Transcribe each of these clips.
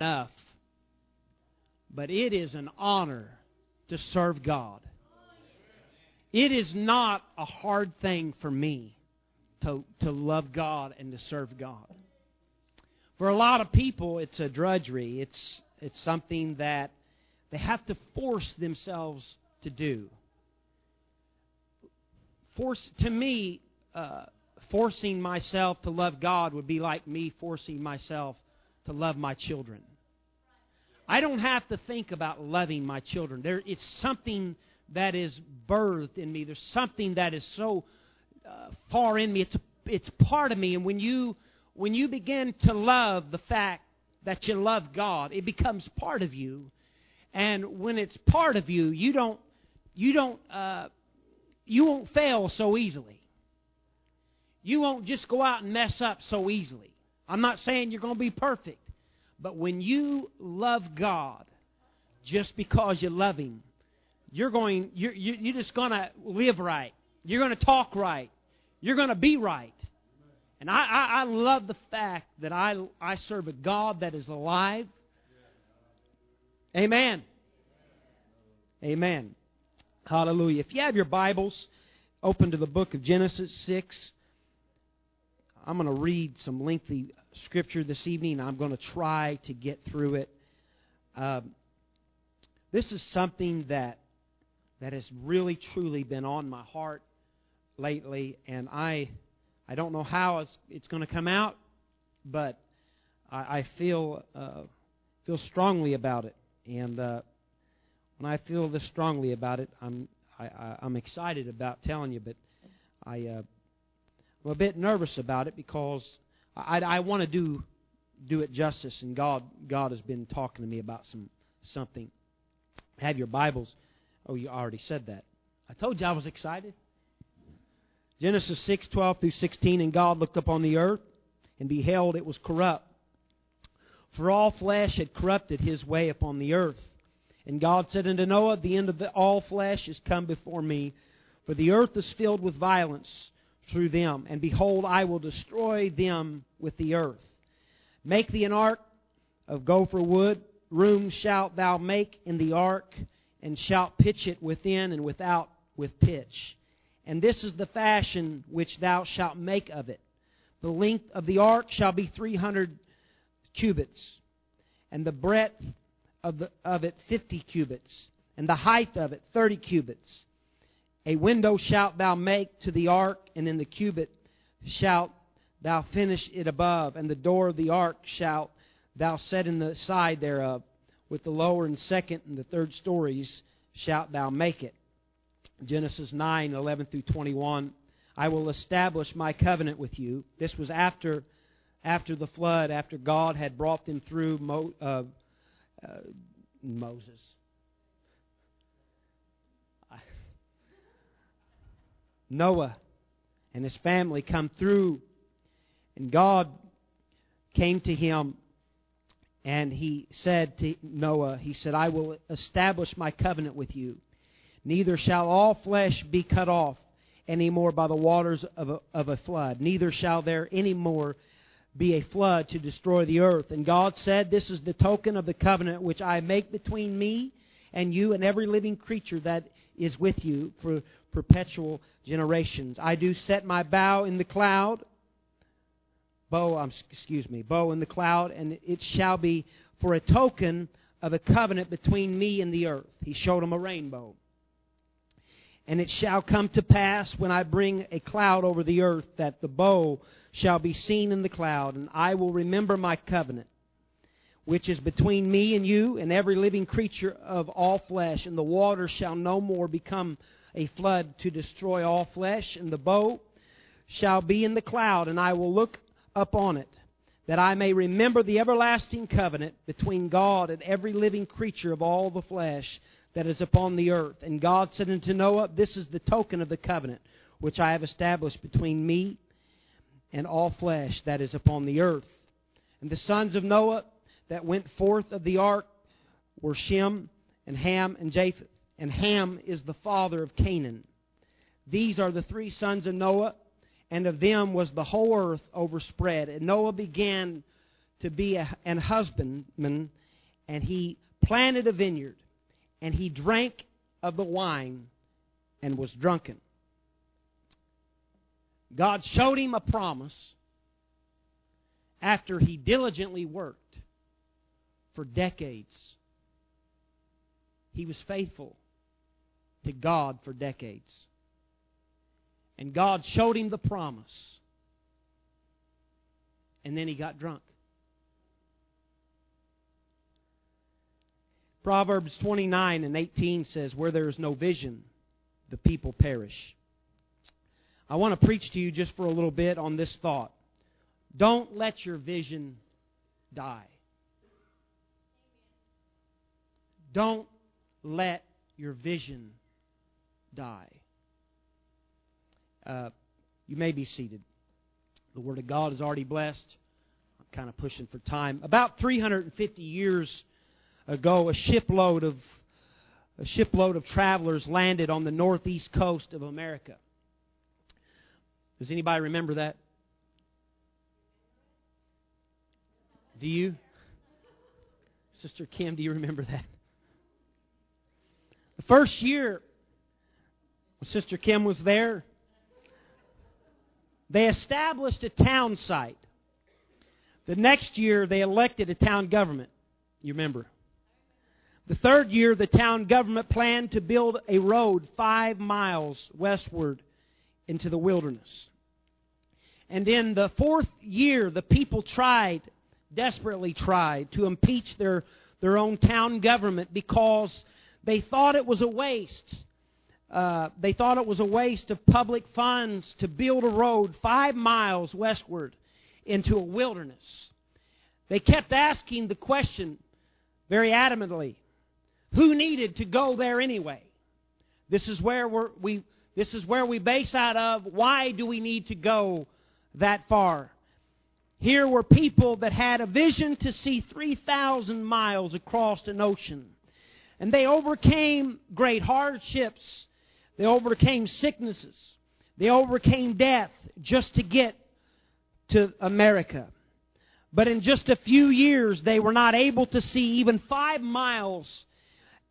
enough. But it is an honor to serve God. It is not a hard thing for me to, to love God and to serve God. For a lot of people, it's a drudgery. It's, it's something that they have to force themselves to do. Force, to me, uh, forcing myself to love God would be like me forcing myself to love my children. I don't have to think about loving my children. There, it's something that is birthed in me. There's something that is so uh, far in me. It's it's part of me. And when you when you begin to love the fact that you love God, it becomes part of you. And when it's part of you, you don't you don't uh, you won't fail so easily. You won't just go out and mess up so easily. I'm not saying you're going to be perfect, but when you love God, just because you love Him, you're going you're you're just going to live right. You're going to talk right. You're going to be right. And I, I, I love the fact that I, I serve a God that is alive. Amen. Amen. Hallelujah. If you have your Bibles, open to the book of Genesis 6. I'm going to read some lengthy scripture this evening. I'm going to try to get through it. Um, this is something that that has really truly been on my heart lately, and I I don't know how it's, it's going to come out, but I, I feel uh, feel strongly about it, and uh, when I feel this strongly about it, I'm I, I, I'm excited about telling you, but I uh, I'm a bit nervous about it because I, I want to do do it justice, and God God has been talking to me about some something. Have your Bibles. Oh, you already said that. I told you I was excited. Genesis six twelve through 16, and God looked upon the earth, and beheld it was corrupt. For all flesh had corrupted his way upon the earth. And God said unto Noah, The end of the, all flesh is come before me, for the earth is filled with violence through them. And behold, I will destroy them with the earth. Make thee an ark of gopher wood. Room shalt thou make in the ark, and shalt pitch it within and without with pitch. And this is the fashion which thou shalt make of it. The length of the ark shall be three hundred cubits, and the breadth of, the, of it fifty cubits, and the height of it thirty cubits. A window shalt thou make to the ark, and in the cubit shalt thou finish it above, and the door of the ark shalt thou set in the side thereof. With the lower and second and the third stories shalt thou make it. Genesis 9, 11 through 21. I will establish my covenant with you. This was after, after the flood, after God had brought them through Mo, uh, uh, Moses. Noah and his family come through, and God came to him and he said to Noah, He said, I will establish my covenant with you Neither shall all flesh be cut off any more by the waters of a, of a flood. Neither shall there any more be a flood to destroy the earth. And God said, This is the token of the covenant which I make between me and you and every living creature that is with you for perpetual generations. I do set my bow in the cloud, bow, um, excuse me, bow in the cloud, and it shall be for a token of a covenant between me and the earth. He showed him a rainbow. And it shall come to pass when I bring a cloud over the earth that the bow shall be seen in the cloud, and I will remember my covenant, which is between me and you and every living creature of all flesh, and the water shall no more become a flood to destroy all flesh, and the bow shall be in the cloud, and I will look upon it, that I may remember the everlasting covenant between God and every living creature of all the flesh that is upon the earth. And God said unto Noah, This is the token of the covenant which I have established between me and all flesh that is upon the earth. And the sons of Noah that went forth of the ark were Shem and Ham and Japheth. And Ham is the father of Canaan. These are the three sons of Noah, and of them was the whole earth overspread. And Noah began to be a, an husbandman, and he planted a vineyard, and he drank of the wine and was drunken. God showed him a promise after he diligently worked for decades. He was faithful to God for decades. And God showed him the promise. And then he got drunk. Proverbs 29 and 18 says, Where there is no vision, the people perish. I want to preach to you just for a little bit on this thought. Don't let your vision die. Don't let your vision die. Uh, you may be seated. The Word of God is already blessed. I'm kind of pushing for time. About 350 years ago, a shipload of a shipload of travelers landed on the northeast coast of America. Does anybody remember that? Do you? Sister Kim, do you remember that? The first year Sister Kim was there, they established a town site. The next year, they elected a town government. You remember? The third year, the town government planned to build a road five miles westward into the wilderness. And in the fourth year, the people tried, desperately tried, to impeach their, their own town government because they thought it was a waste. Uh, they thought it was a waste of public funds to build a road five miles westward into a wilderness. They kept asking the question very adamantly who needed to go there anyway? This is where we this is where we base out of why do we need to go that far? Here were people that had a vision to see 3,000 miles across an ocean. And they overcame great hardships. They overcame sicknesses. They overcame death just to get to America. But in just a few years, they were not able to see even five miles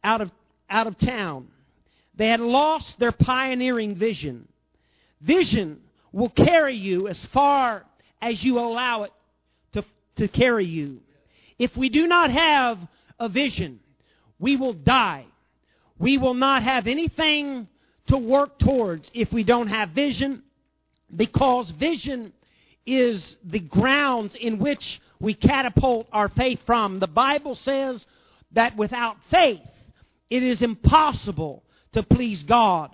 out of, out of town. They had lost their pioneering vision. Vision will carry you as far as you allow it to, to carry you. If we do not have a vision, we will die. We will not have anything to work towards if we don't have vision, because vision is the grounds in which we catapult our faith from. The Bible says that without faith, it is impossible to please God.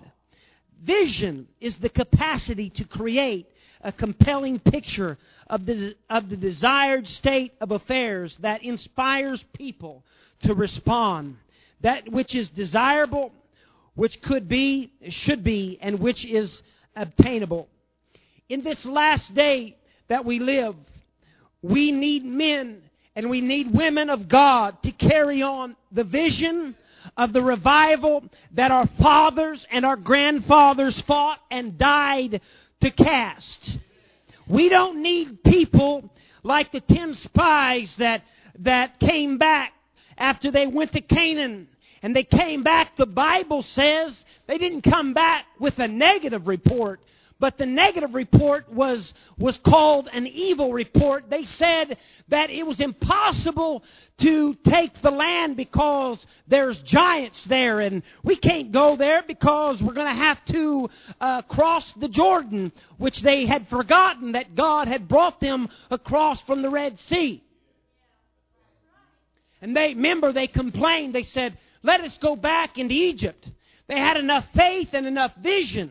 Vision is the capacity to create a compelling picture of the, of the desired state of affairs that inspires people to respond. That which is desirable, which could be, should be, and which is obtainable. In this last day that we live, we need men and we need women of God to carry on the vision of the revival that our fathers and our grandfathers fought and died to cast. We don't need people like the ten spies that, that came back after they went to Canaan and they came back. The Bible says they didn't come back with a negative report. But the negative report was, was called an evil report. They said that it was impossible to take the land because there's giants there and we can't go there because we're going to have to uh, cross the Jordan, which they had forgotten that God had brought them across from the Red Sea. And they, remember, they complained. They said, let us go back into Egypt. They had enough faith and enough vision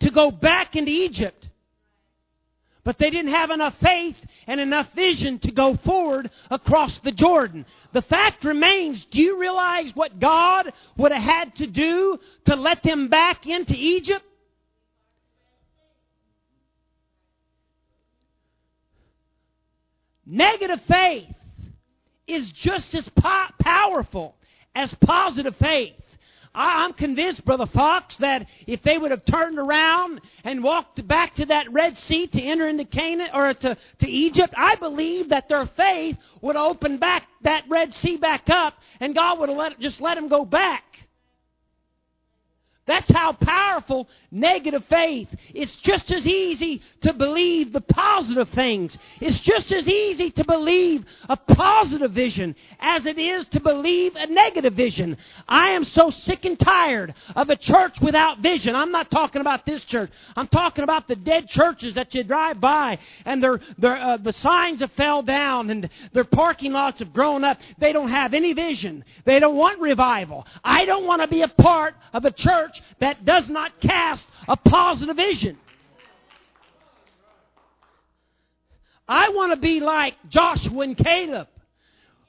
to go back into Egypt. But they didn't have enough faith and enough vision to go forward across the Jordan. The fact remains, do you realize what God would have had to do to let them back into Egypt? Negative faith is just as po- powerful as positive faith. I, I'm convinced, Brother Fox, that if they would have turned around and walked back to that Red Sea to enter into Canaan or to, to Egypt, I believe that their faith would open back that Red Sea back up and God would have let, just let them go back. That's how powerful negative faith. It's just as easy to believe the positive things. It's just as easy to believe a positive vision as it is to believe a negative vision. I am so sick and tired of a church without vision. I'm not talking about this church. I'm talking about the dead churches that you drive by and their, uh, the signs have fell down and their parking lots have grown up. They don't have any vision. They don't want revival. I don't want to be a part of a church church that does not cast a positive vision. I want to be like Joshua and Caleb.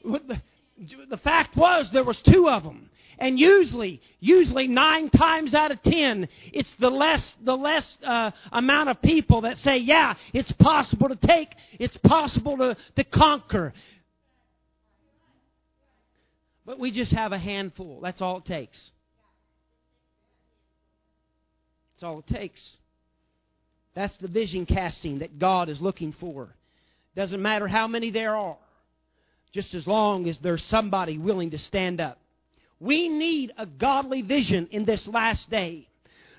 The fact was there was two of them. And usually, usually nine times out of ten, it's the less the less uh, amount of people that say, "Yeah, it's possible to take, it's possible to, to conquer." But we just have a handful. That's all it takes. That's all it takes. That's the vision casting that God is looking for. Doesn't matter how many there are, just as long as there's somebody willing to stand up. We need a godly vision in this last day.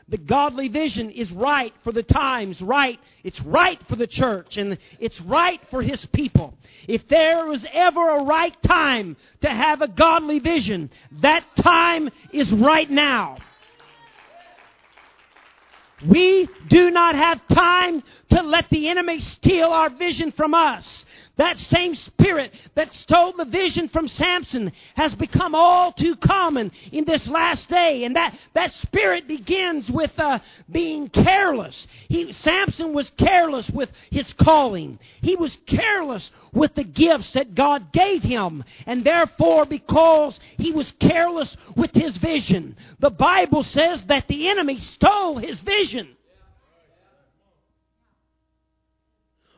The godly vision is right for the times, right. It's right for the church, and it's right for His people. If there was ever a right time to have a godly vision, that time is right now. We do not have time to let the enemy steal our vision from us. That same spirit that stole the vision from Samson has become all too common in this last day. And that, that spirit begins with uh, being careless. He, Samson was careless with his calling. He was careless with the gifts that God gave him. And therefore, because he was careless with his vision, the Bible says that the enemy stole his vision.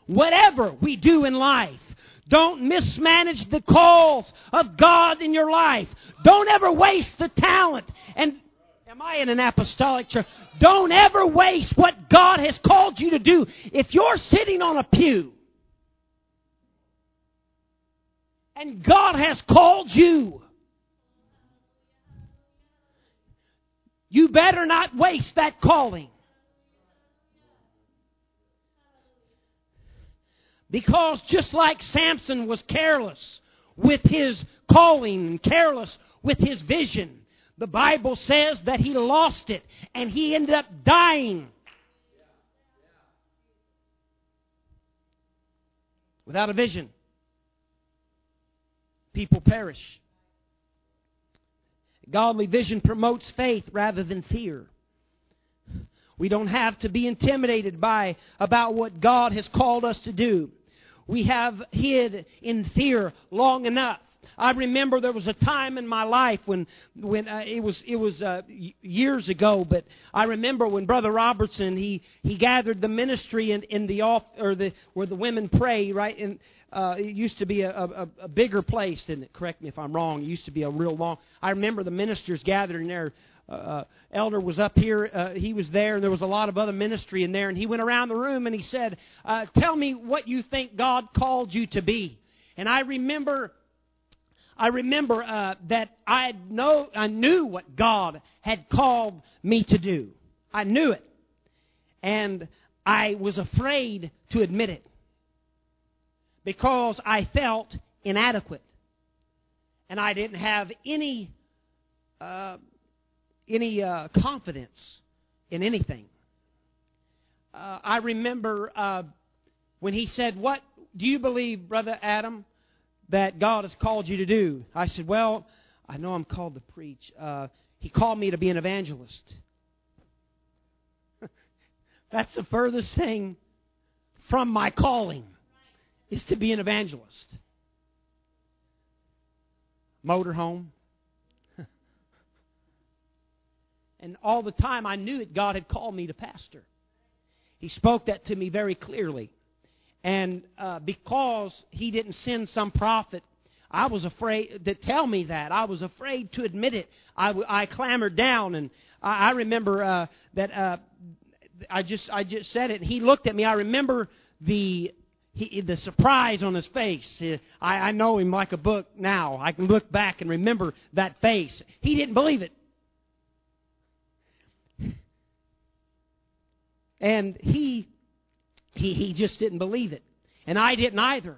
Whatever we do in life, don't mismanage the calls of God in your life. Don't ever waste the talent. And am I in an apostolic church? Don't ever waste what God has called you to do. If you're sitting on a pew and God has called you, you better not waste that calling. Because just like Samson was careless with his calling and careless with his vision, the Bible says that he lost it and he ended up dying. Without a vision, people perish. Godly vision promotes faith rather than fear. We don't have to be intimidated by about what God has called us to do. We have hid in fear long enough. I remember there was a time in my life when, when uh, it was it was uh, years ago, but I remember when Brother Robertson he he gathered the ministry in, in the off or the where the women pray right and uh, it used to be a, a, a bigger place, didn't it? Correct me if I'm wrong. It used to be a real long. I remember the ministers gathering there uh, uh, elder was up here. Uh, he was there, and there was a lot of other ministry in there. And he went around the room and he said, uh, "Tell me what you think God called you to be." And I remember, I remember uh, that I know I knew what God had called me to do. I knew it, and I was afraid to admit it because I felt inadequate, and I didn't have any. Any uh, confidence in anything. Uh, I remember uh, when he said, What do you believe, Brother Adam, that God has called you to do? I said, Well, I know I'm called to preach. Uh, he called me to be an evangelist. That's the furthest thing from my calling, is to be an evangelist. Motorhome, And all the time I knew that God had called me to pastor. He spoke that to me very clearly. And uh, because he didn't send some prophet I was afraid to tell me that. I was afraid to admit it. I, I clambered down, and I, I remember uh, that uh, I just I just said it. He looked at me. I remember the he, the surprise on his face. I, I know him like a book now. I can look back and remember that face. He didn't believe it. And he, he, he just didn't believe it. And I didn't either.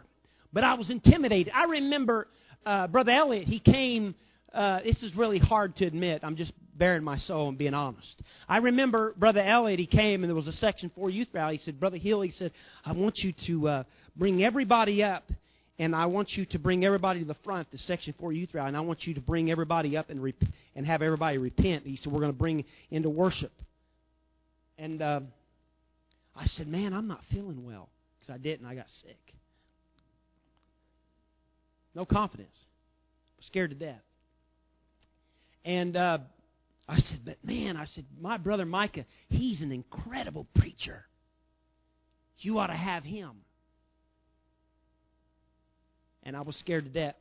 But I was intimidated. I remember uh, Brother Elliot, he came. Uh, this is really hard to admit. I'm just bearing my soul and being honest. I remember Brother Elliot, he came and there was a Section 4 youth rally. He said, Brother Hill, he said, I want you to uh, bring everybody up and I want you to bring everybody to the front, the Section 4 youth rally, and I want you to bring everybody up and, rep- and have everybody repent. He said, We're going to bring into worship. And uh, I said, Man, I'm not feeling well. Because I didn't. I got sick. No confidence. Scared to death. And uh, I said, But man, I said, My brother Micah, he's an incredible preacher. You ought to have him. And I was scared to death.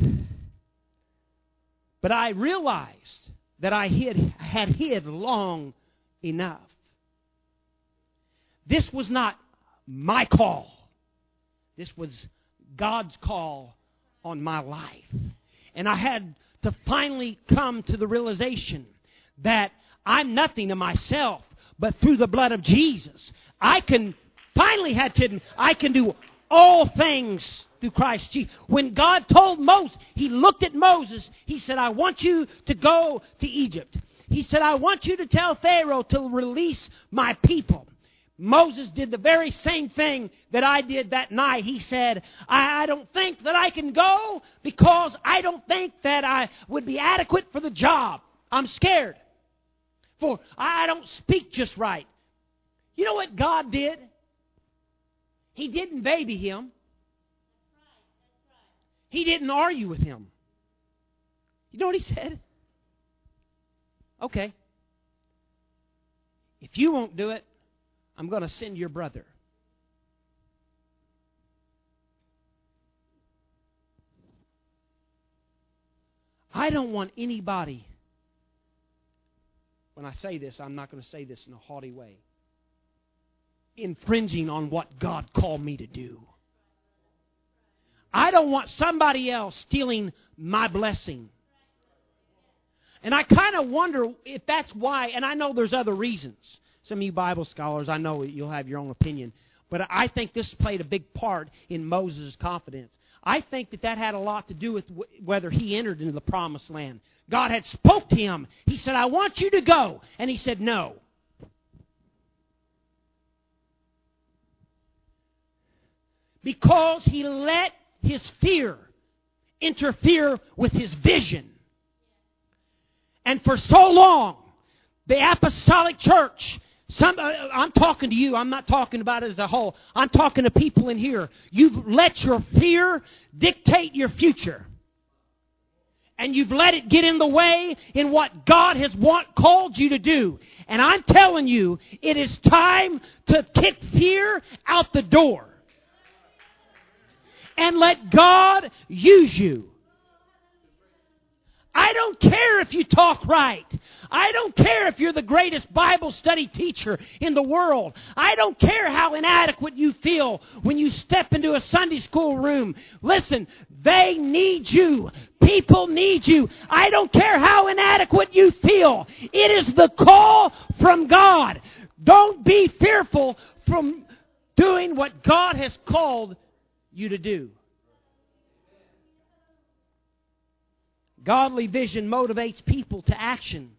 But I realized that I hid, had hid long enough. This was not my call. This was God's call on my life. And I had to finally come to the realization that I'm nothing to myself, but through the blood of Jesus, I can finally had to I can do all things through Christ Jesus. When God told Moses, he looked at Moses, he said, I want you to go to Egypt. He said, I want you to tell Pharaoh to release my people. Moses did the very same thing that I did that night. He said, I, I, don't think that I can go because I don't think that I would be adequate for the job. I'm scared. For I don't speak just right. You know what God did? He didn't baby him. He didn't argue with him. You know what he said? Okay. If you won't do it, I'm going to send your brother. I don't want anybody, when I say this, I'm not going to say this in a haughty way, infringing on what God called me to do. I don't want somebody else stealing my blessing. And I kind of wonder if that's why, and I know there's other reasons. Some of you Bible scholars, I know you'll have your own opinion. But I think this played a big part in Moses' confidence. I think that that had a lot to do with whether he entered into the promised land. God had spoke to him. He said, I want you to go. And he said, no. Because he let his fear interfere with his vision. And for so long, the apostolic church some, uh, I'm talking to you. I'm not talking about it as a whole. I'm talking to people in here. You've let your fear dictate your future. And you've let it get in the way in what God has want, called you to do. And I'm telling you, it is time to kick fear out the door. And let God use you. I don't care if you talk right. I don't care if you're the greatest Bible study teacher in the world. I don't care how inadequate you feel when you step into a Sunday school room. Listen, they need you. People need you. I don't care how inadequate you feel. It is the call from God. Don't be fearful from doing what God has called you to do. Godly vision motivates people to action.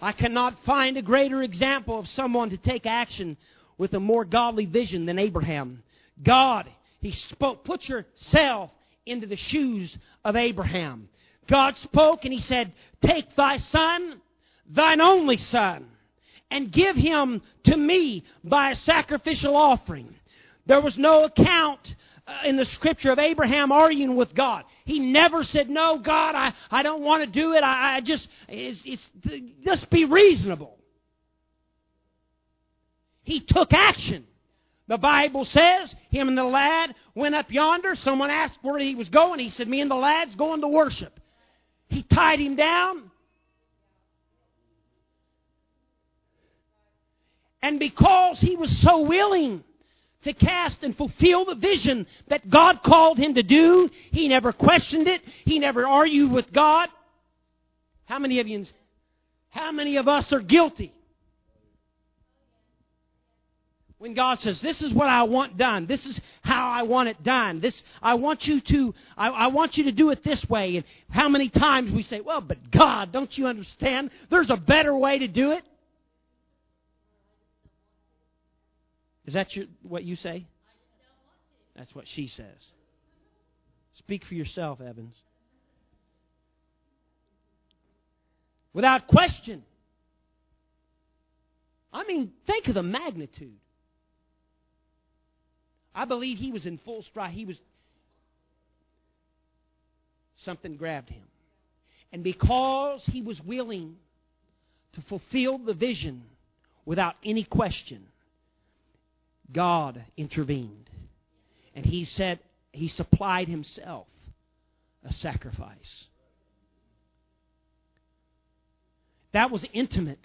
I cannot find a greater example of someone to take action with a more godly vision than Abraham. God, He spoke, put yourself into the shoes of Abraham. God spoke and He said, Take thy son, thine only son, and give him to me by a sacrificial offering. There was no account in the scripture of Abraham arguing with God. He never said, No, God, I, I don't want to do it. I, I just, it's, it's, just be reasonable. He took action. The Bible says him and the lad went up yonder. Someone asked where he was going. He said, Me and the lad's going to worship. He tied him down. And because he was so willing to cast and fulfill the vision that God called him to do, he never questioned it. He never argued with God. How many of you, how many of us are guilty? When God says, "This is what I want done. This is how I want it done. This I want you to I, I want you to do it this way." And how many times we say, "Well, but God, don't you understand? There's a better way to do it." Is that your, what you say? That's what she says. Speak for yourself, Evans. Without question. I mean, think of the magnitude. I believe he was in full stride. He was. Something grabbed him. And because he was willing to fulfill the vision without any question, God intervened. And he said, he supplied himself a sacrifice. That was intimate.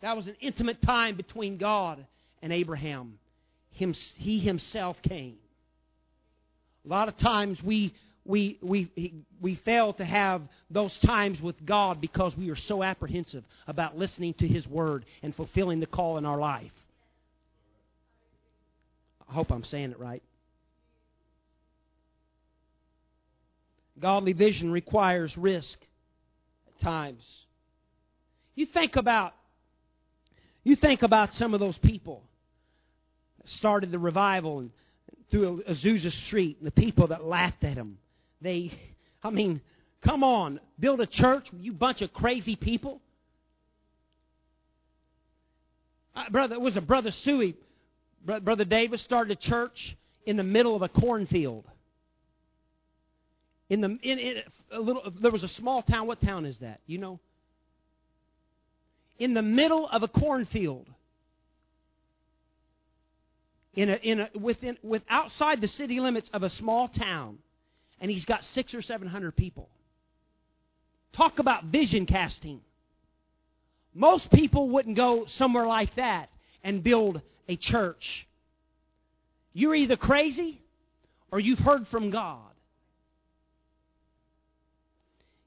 That was an intimate time between God and Abraham. Him, he himself came. A lot of times we we, we, we fail to have those times with God because we are so apprehensive about listening to His Word and fulfilling the call in our life. I hope I'm saying it right. Godly vision requires risk at times. You think about you think about some of those people that started the revival and through Azusa Street and the people that laughed at them they, I mean, come on, build a church, you bunch of crazy people. Uh, brother, it was a brother Suey, brother Davis started a church in the middle of a cornfield. In the in, in a little, there was a small town. What town is that? You know. In the middle of a cornfield. In a in a within with outside the city limits of a small town and he's got six or seven hundred people. Talk about vision casting. Most people wouldn't go somewhere like that and build a church. You're either crazy or you've heard from God.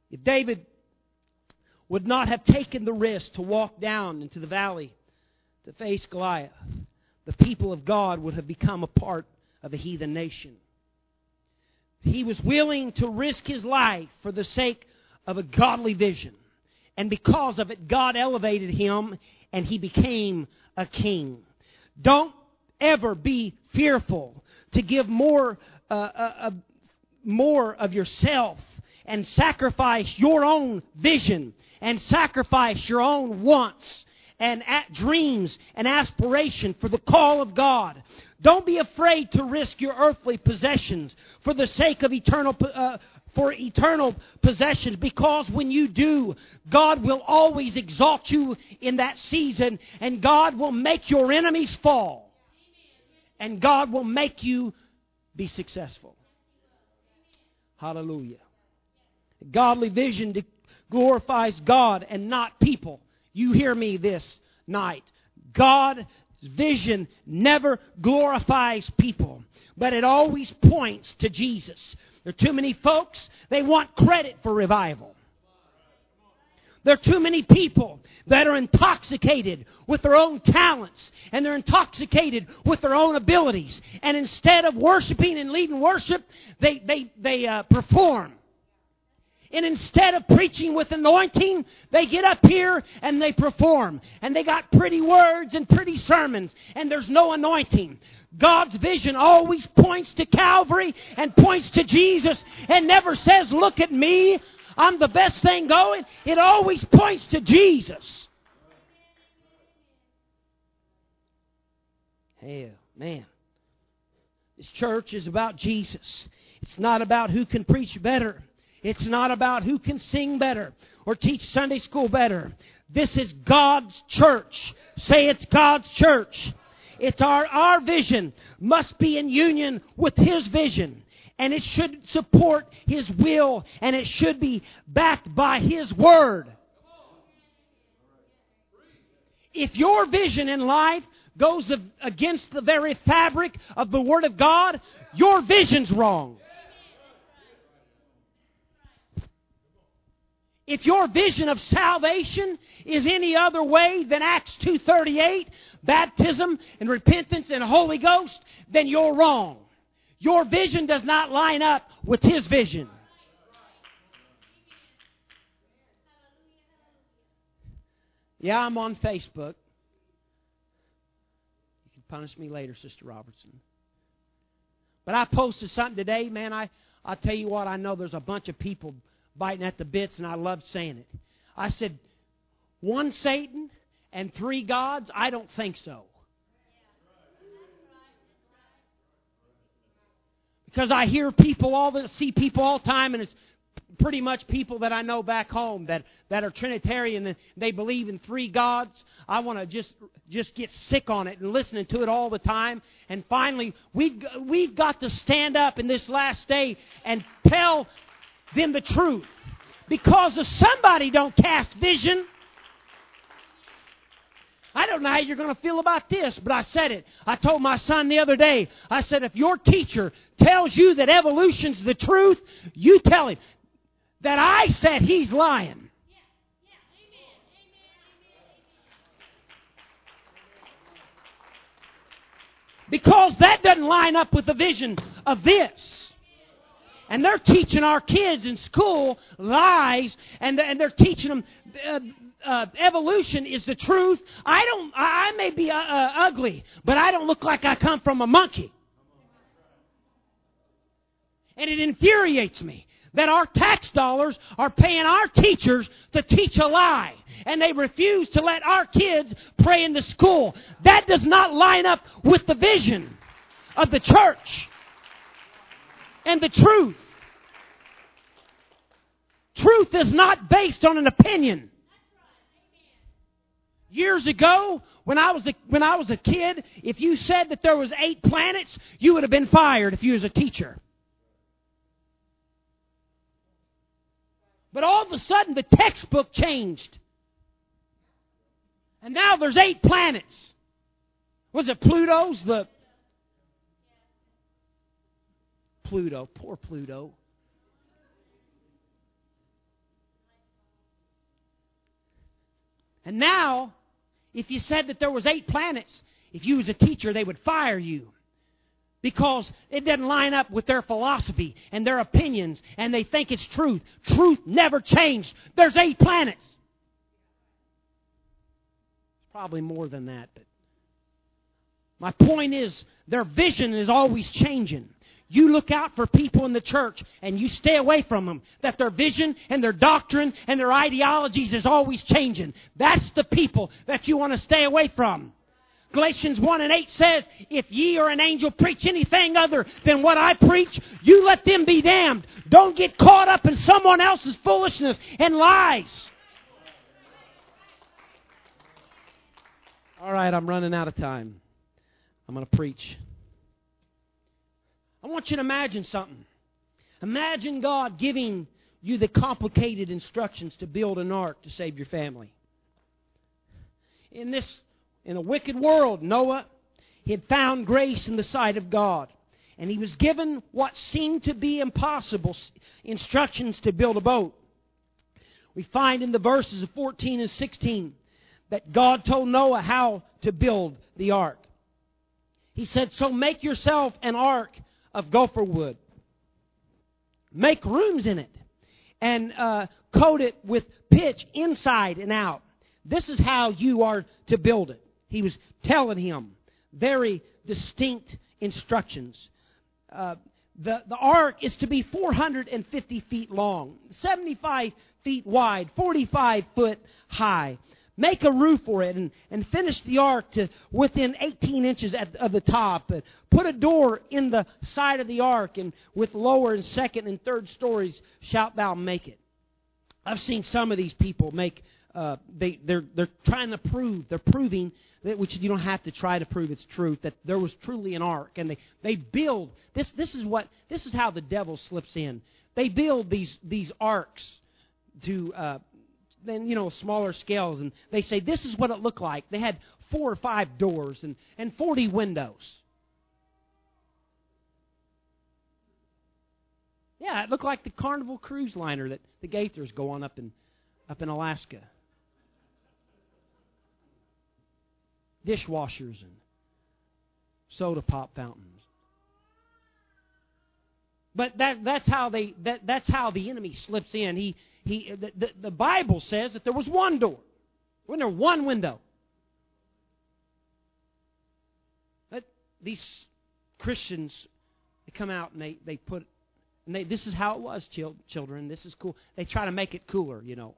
If David would not have taken the risk to walk down into the valley to face Goliath, the people of God would have become a part of a heathen nation. He was willing to risk his life for the sake of a godly vision. And because of it, God elevated him and he became a king. Don't ever be fearful to give more, uh, uh, uh, more of yourself and sacrifice your own vision and sacrifice your own wants and dreams and aspiration for the call of God. Don't be afraid to risk your earthly possessions for the sake of eternal uh, for eternal possessions because when you do, God will always exalt you in that season and God will make your enemies fall. And God will make you be successful. Hallelujah. Godly vision glorifies God and not people. You hear me this night. God's vision never glorifies people, but it always points to Jesus. There are too many folks, they want credit for revival. There are too many people that are intoxicated with their own talents and they're intoxicated with their own abilities. And instead of worshiping and leading worship, they, they, they uh, perform. And instead of preaching with anointing, they get up here and they perform. And they got pretty words and pretty sermons, and there's no anointing. God's vision always points to Calvary and points to Jesus and never says, Look at me, I'm the best thing going. It always points to Jesus. Hell, man. This church is about Jesus. It's not about who can preach better. It's not about who can sing better or teach Sunday school better. This is God's church. Say it's God's church. It's our, our vision must be in union with His vision. And it should support His will and it should be backed by His Word. If your vision in life goes against the very fabric of the Word of God, your vision's wrong. If your vision of salvation is any other way than Acts 2:38, baptism and repentance and Holy Ghost, then you're wrong. Your vision does not line up with his vision. Yeah, I'm on Facebook. You can punish me later, Sister Robertson. But I posted something today, man. I I tell you what, I know there's a bunch of people biting at the bits, and I loved saying it. I said, one Satan and three gods? I don't think so. Because I hear people all the see people all the time, and it's pretty much people that I know back home that, that are Trinitarian and they believe in three gods. I want to just just get sick on it and listening to it all the time. And finally, we've we've got to stand up in this last day and tell them the truth. Because if somebody don't cast vision, I don't know how you're going to feel about this, but I said it. I told my son the other day, I said, if your teacher tells you that evolution's the truth, you tell him that I said he's lying. Because that doesn't line up with the vision of this and they're teaching our kids in school lies, and, and they're teaching them uh, uh, evolution is the truth. I don't. I, may be uh, uh, ugly, but I don't look like I come from a monkey. And it infuriates me that our tax dollars are paying our teachers to teach a lie. And they refuse to let our kids pray in the school. That does not line up with the vision of the church and the truth. Truth is not based on an opinion. Years ago, when I was a, when I was a kid, if you said that there was eight planets, you would have been fired if you was a teacher. But all of a sudden, the textbook changed. And now there's eight planets. Was it Pluto's? The Pluto. Poor Pluto. And now, if you said that there was eight planets, if you was a teacher, they would fire you. Because it doesn't line up with their philosophy and their opinions, and they think it's truth. Truth never changed. There's eight planets. Probably more than that, but my point is their vision is always changing. You look out for people in the church and you stay away from them. That their vision and their doctrine and their ideologies is always changing. That's the people that you want to stay away from. Galatians 1 and 8 says, If ye or an angel preach anything other than what I preach, you let them be damned. Don't get caught up in someone else's foolishness and lies. All right, I'm running out of time. I'm going to preach. I want you to imagine something. Imagine God giving you the complicated instructions to build an ark to save your family. In this in a wicked world, Noah had found grace in the sight of God. And he was given what seemed to be impossible instructions to build a boat. We find in the verses of 14 and 16 that God told Noah how to build the ark. He said, So make yourself an ark of gopher wood. Make rooms in it and uh, coat it with pitch inside and out. This is how you are to build it. He was telling him very distinct instructions. Uh, the, the ark is to be 450 feet long, 75 feet wide, 45 foot high. Make a roof for it and, and finish the ark to within 18 inches at, of the top. And put a door in the side of the ark, and with lower and second and third stories shalt thou make it. I've seen some of these people make. Uh, they they're they're trying to prove they're proving that which you don't have to try to prove it's truth that there was truly an ark and they they build this this is what this is how the devil slips in they build these these arks to uh, then you know smaller scales, and they say this is what it looked like. They had four or five doors and and forty windows. Yeah, it looked like the Carnival cruise liner that the Gaithers go on up in up in Alaska. Dishwashers and soda pop fountains. But that, that's how they that, that's how the enemy slips in. He he the, the, the Bible says that there was one door. Wasn't there one window? But these Christians they come out and they, they put and they, this is how it was, children. This is cool. They try to make it cooler, you know.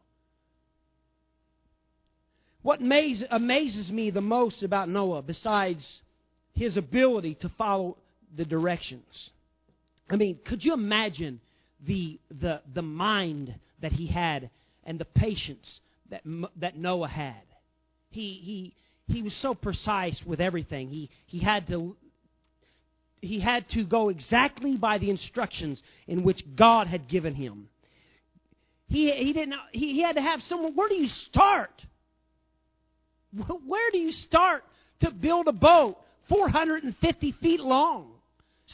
What amazes, amazes me the most about Noah, besides his ability to follow the directions, I mean, could you imagine the, the, the mind that he had and the patience that, that Noah had? He, he, he was so precise with everything. He, he, had to, he had to go exactly by the instructions in which God had given him. He, he, didn't, he, he had to have someone. Where do you start? Where do you start to build a boat 450 feet long?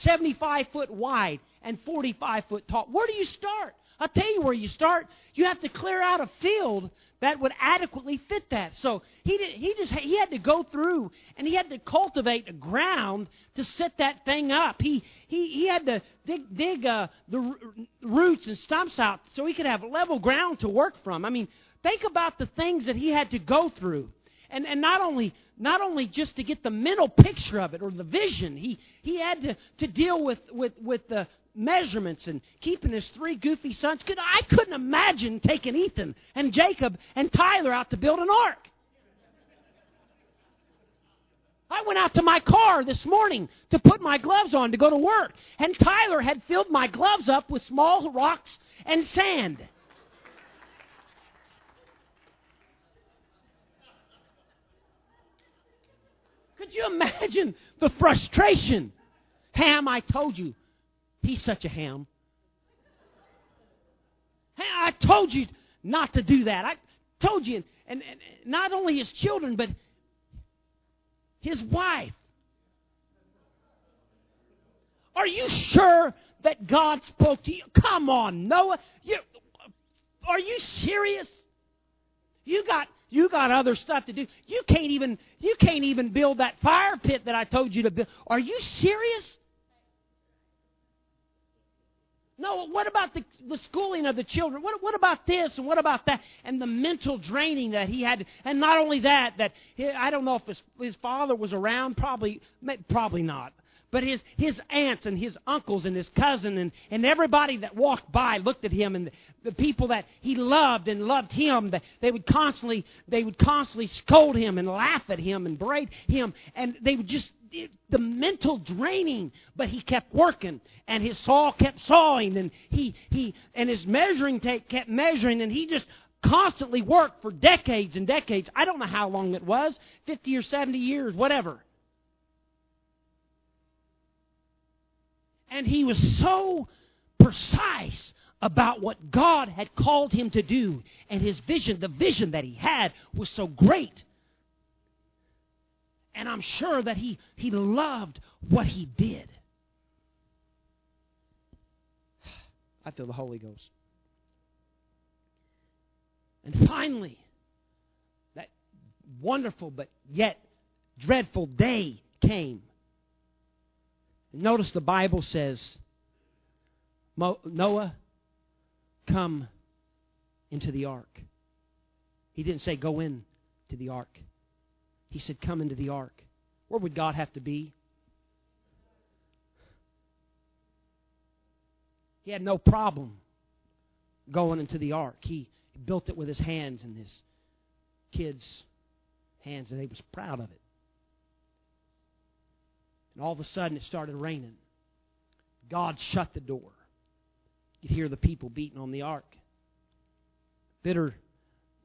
75 foot wide and 45 foot tall. Where do you start? I'll tell you where you start. You have to clear out a field that would adequately fit that. So he did, he just he had to go through and he had to cultivate ground to set that thing up. He he he had to dig dig uh, the roots and stumps out so he could have level ground to work from. I mean, think about the things that he had to go through and, and not only not only just to get the mental picture of it or the vision, he, he had to, to deal with, with, with the measurements and keeping his three goofy sons. Could, I couldn't imagine taking Ethan and Jacob and Tyler out to build an ark. I went out to my car this morning to put my gloves on to go to work, and Tyler had filled my gloves up with small rocks and sand. Could you imagine the frustration? Ham, I told you, he's such a ham. I told you not to do that. I told you, and, and not only his children, but his wife. Are you sure that God spoke to you? Come on, Noah. You, are you serious? You got you got other stuff to do. You can't even you can't even build that fire pit that I told you to build. Are you serious? No, what about the, the schooling of the children? What, what about this and what about that? And the mental draining that he had. And not only that, that he, I don't know if his, his father was around. Probably, probably not. But his, his aunts and his uncles and his cousin and, and everybody that walked by looked at him and the, the people that he loved and loved him, they would constantly, they would constantly scold him and laugh at him and berate him. And they would just, the mental draining, but he kept working and his saw kept sawing and he, he, and his measuring tape kept measuring and he just constantly worked for decades and decades. I don't know how long it was, 50 or 70 years, whatever. And he was so precise about what God had called him to do. And his vision, the vision that he had, was so great. And I'm sure that he, he loved what he did. I feel the Holy Ghost. And finally, that wonderful but yet dreadful day came Notice the Bible says, Noah, come into the ark. He didn't say go in to the ark. He said come into the ark. Where would God have to be? He had no problem going into the ark. He built it with his hands and his kids' hands, and he was proud of it. And all of a sudden, it started raining. God shut the door. You could hear the people beating on the ark. Bitter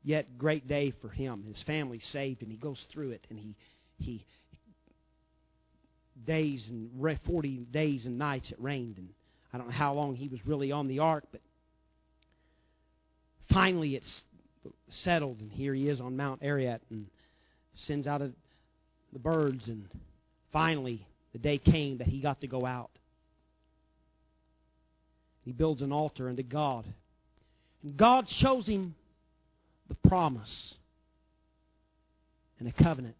yet great day for him. His family saved, and he goes through it, and he he days and forty days and nights it rained, and I don't know how long he was really on the ark, but finally it's settled, and here he is on Mount Ararat, and sends out a, the birds, and finally the day came that he got to go out. He builds an altar unto God. And God shows him the promise and a covenant.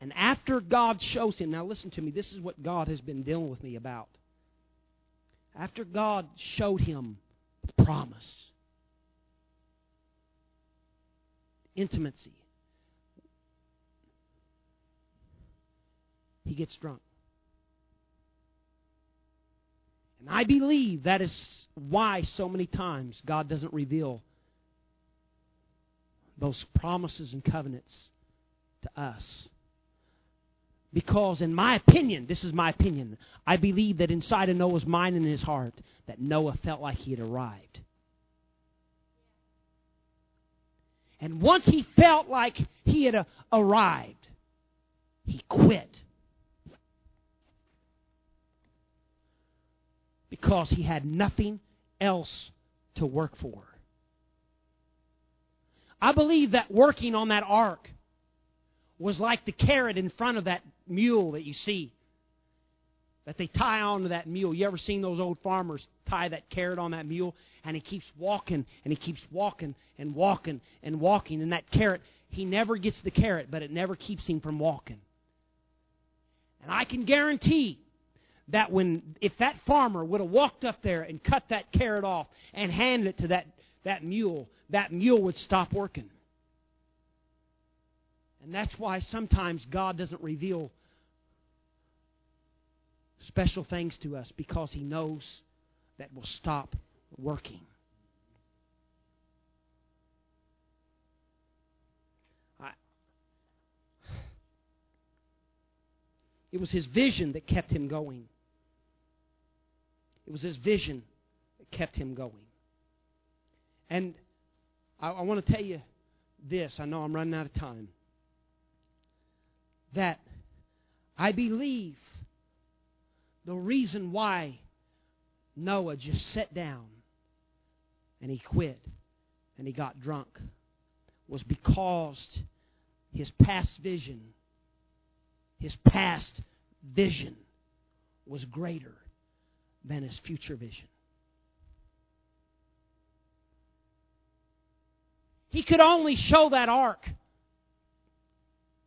And after God shows him, now listen to me, this is what God has been dealing with me about. After God showed him the promise, intimacy, he gets drunk. And I believe that is why so many times God doesn't reveal those promises and covenants to us. Because, in my opinion, this is my opinion, I believe that inside of Noah's mind and his heart, that Noah felt like he had arrived. And once he felt like he had arrived, he quit. Because he had nothing else to work for. I believe that working on that ark was like the carrot in front of that mule that you see that they tie onto that mule. You ever seen those old farmers tie that carrot on that mule? And he keeps walking and he keeps walking and walking and walking. And that carrot, he never gets the carrot, but it never keeps him from walking. And I can guarantee that when if that farmer would have walked up there and cut that carrot off and handed it to that, that mule, that mule would stop working. And that's why sometimes God doesn't reveal special things to us because he knows that will stop working. it was his vision that kept him going. It was his vision that kept him going. And I, I want to tell you this. I know I'm running out of time. That I believe the reason why Noah just sat down and he quit and he got drunk was because his past vision, his past vision was greater than his future vision. He could only show that ark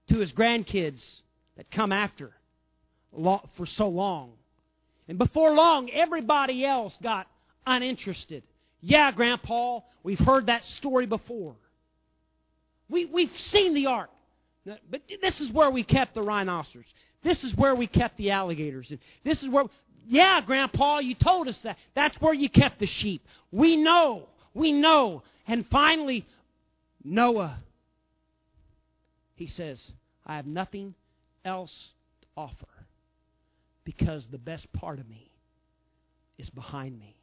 to his grandkids that come after for so long. And before long, everybody else got uninterested. Yeah, Grandpa, we've heard that story before. We, we've seen the ark. But this is where we kept the rhinoceros. This is where we kept the alligators. And This is where yeah, Grandpa, you told us that. That's where you kept the sheep. We know. We know. And finally, Noah, he says, I have nothing else to offer because the best part of me is behind me.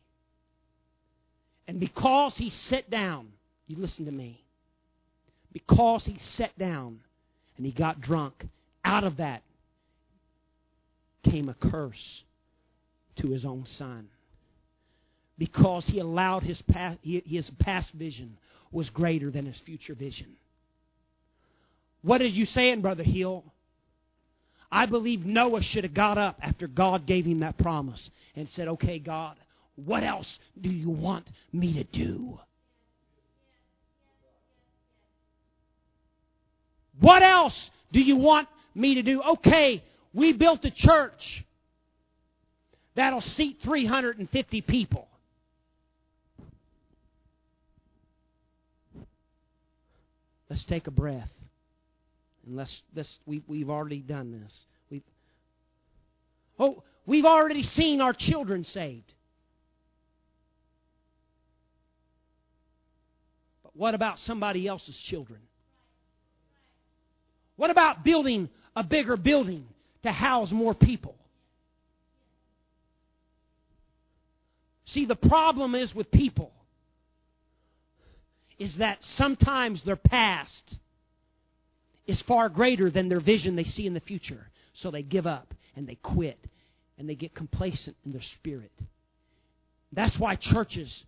And because he sat down, you listen to me, because he sat down and he got drunk, out of that came a curse to his own son because he allowed his past, his past vision was greater than his future vision. What are you saying, Brother Hill? I believe Noah should have got up after God gave him that promise and said, Okay, God, what else do you want me to do? What else do you want me to do? Okay, we built a church that'll seat 350 people. Let's take a breath. Let's we, we've already done this. We've, oh, we've already seen our children saved. But what about somebody else's children? What about building a bigger building to house more people? See, the problem is with people is that sometimes their past is far greater than their vision they see in the future. So they give up and they quit and they get complacent in their spirit. That's why churches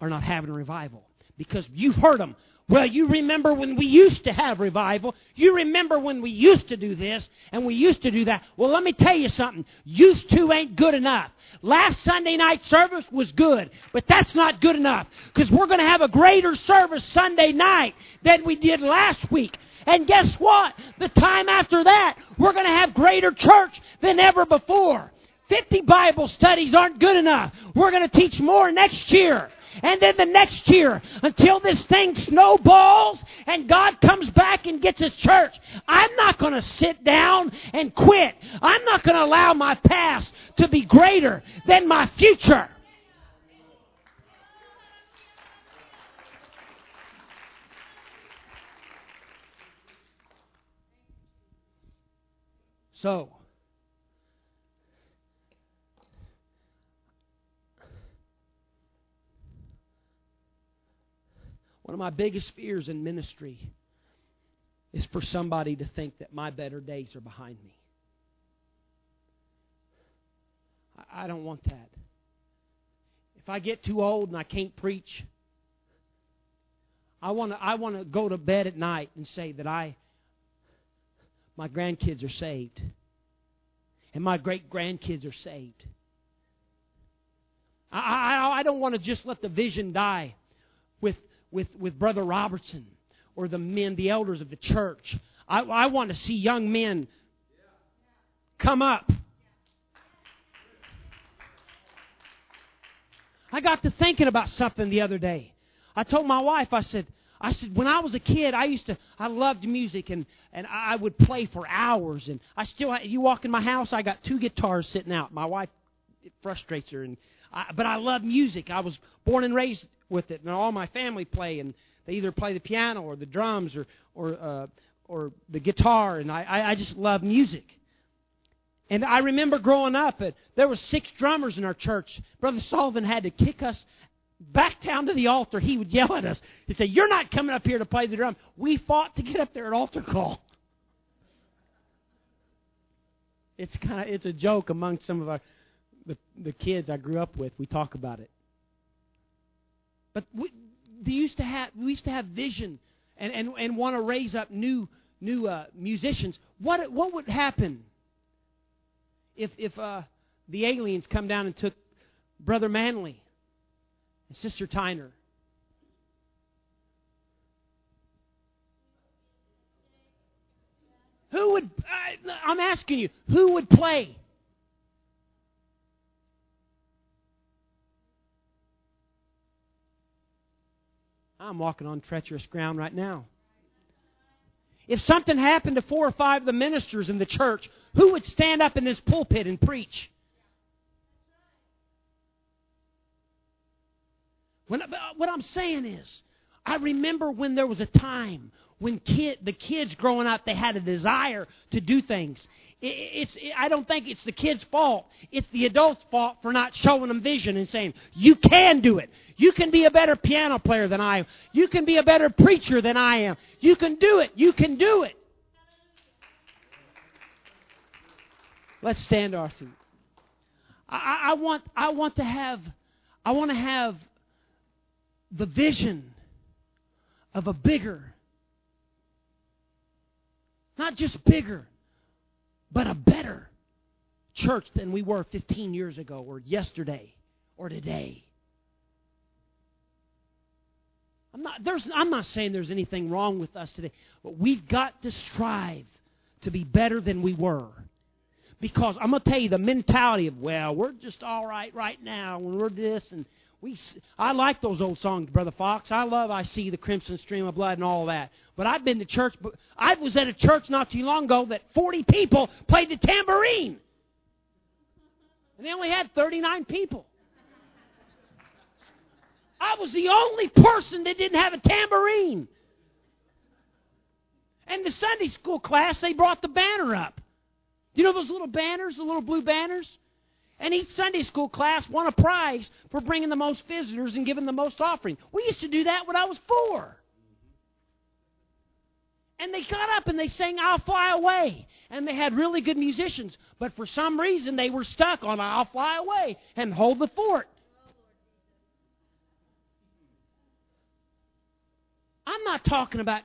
are not having a revival. Because you've heard them. Well, you remember when we used to have revival. You remember when we used to do this and we used to do that. Well, let me tell you something. Used to ain't good enough. Last Sunday night service was good, but that's not good enough because we're going to have a greater service Sunday night than we did last week. And guess what? The time after that, we're going to have greater church than ever before. 50 Bible studies aren't good enough. We're going to teach more next year. And then the next year, until this thing snowballs and God comes back and gets his church, I'm not going to sit down and quit. I'm not going to allow my past to be greater than my future. So, one of my biggest fears in ministry is for somebody to think that my better days are behind me. I don't want that. If I get too old and I can't preach, I want to I want to go to bed at night and say that I my grandkids are saved. And my great grandkids are saved. I, I, I don't want to just let the vision die with, with, with Brother Robertson or the men, the elders of the church. I, I want to see young men come up. I got to thinking about something the other day. I told my wife, I said, I said, when I was a kid, I used to, I loved music and, and I would play for hours. And I still, you walk in my house, I got two guitars sitting out. My wife, it frustrates her. And I, but I love music. I was born and raised with it. And all my family play. And they either play the piano or the drums or, or, uh, or the guitar. And I, I just love music. And I remember growing up, and there were six drummers in our church. Brother Sullivan had to kick us back down to the altar, he would yell at us. He'd say, You're not coming up here to play the drum. We fought to get up there at altar call. It's kind of it's a joke among some of our the, the kids I grew up with. We talk about it. But we, they used to have we used to have vision and, and, and want to raise up new new uh, musicians. What what would happen if if uh, the aliens come down and took Brother Manley and Sister Tyner. Who would, I, I'm asking you, who would play? I'm walking on treacherous ground right now. If something happened to four or five of the ministers in the church, who would stand up in this pulpit and preach? When, what I'm saying is, I remember when there was a time when kid, the kids growing up, they had a desire to do things. It, it's, it, I don't think it's the kids' fault. It's the adults' fault for not showing them vision and saying, you can do it. You can be a better piano player than I am. You can be a better preacher than I am. You can do it. You can do it. Let's stand our feet. I, I want, I want to have, I want to have the vision of a bigger, not just bigger, but a better church than we were 15 years ago or yesterday or today. I'm not, there's, I'm not saying there's anything wrong with us today, but we've got to strive to be better than we were. Because I'm going to tell you the mentality of, well, we're just all right right now when we're this and we, I like those old songs, Brother Fox. I love I See the Crimson Stream of Blood and all that. But I've been to church, I was at a church not too long ago that 40 people played the tambourine. And they only had 39 people. I was the only person that didn't have a tambourine. And the Sunday school class, they brought the banner up. Do you know those little banners, the little blue banners? And each Sunday school class won a prize for bringing the most visitors and giving the most offering. We used to do that when I was four. And they got up and they sang I'll Fly Away. And they had really good musicians. But for some reason, they were stuck on I'll Fly Away and Hold the Fort. I'm not talking about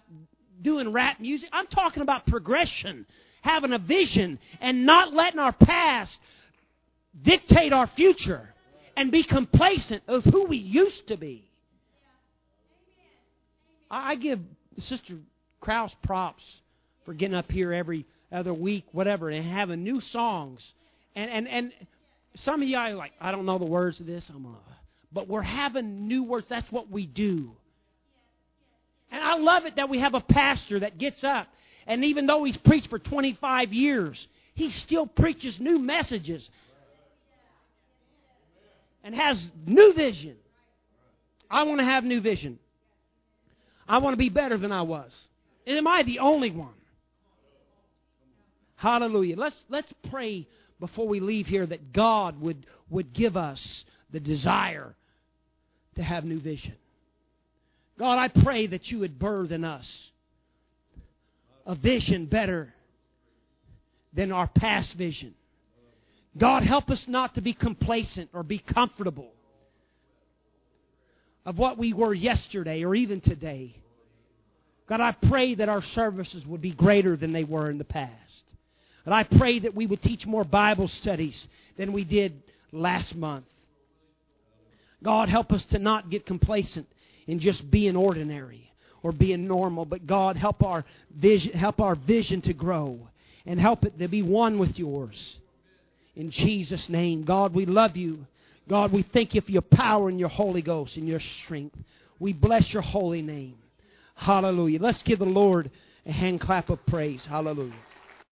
doing rap music. I'm talking about progression, having a vision, and not letting our past dictate our future and be complacent of who we used to be. I give Sister Kraus props for getting up here every other week, whatever, and having new songs. And and and some of y'all like, I don't know the words of this. I'm gonna, but we're having new words. That's what we do. And I love it that we have a pastor that gets up, and even though he's preached for 25 years, he still preaches new messages and has new vision. I want to have new vision. I want to be better than I was. And am I the only one? Hallelujah. Let's let's pray before we leave here that God would would give us the desire to have new vision. God, I pray that you would birth in us a vision better than our past vision. God, help us not to be complacent or be comfortable of what we were yesterday or even today. God, I pray that our services would be greater than they were in the past. And I pray that we would teach more Bible studies than we did last month. God, help us to not get complacent in just being ordinary or being normal, but God, help our vision, help our vision to grow and help it to be one with yours. In Jesus' name, God, we love you. God, we thank you for your power and your Holy Ghost and your strength. We bless your holy name. Hallelujah. Let's give the Lord a hand clap of praise. Hallelujah.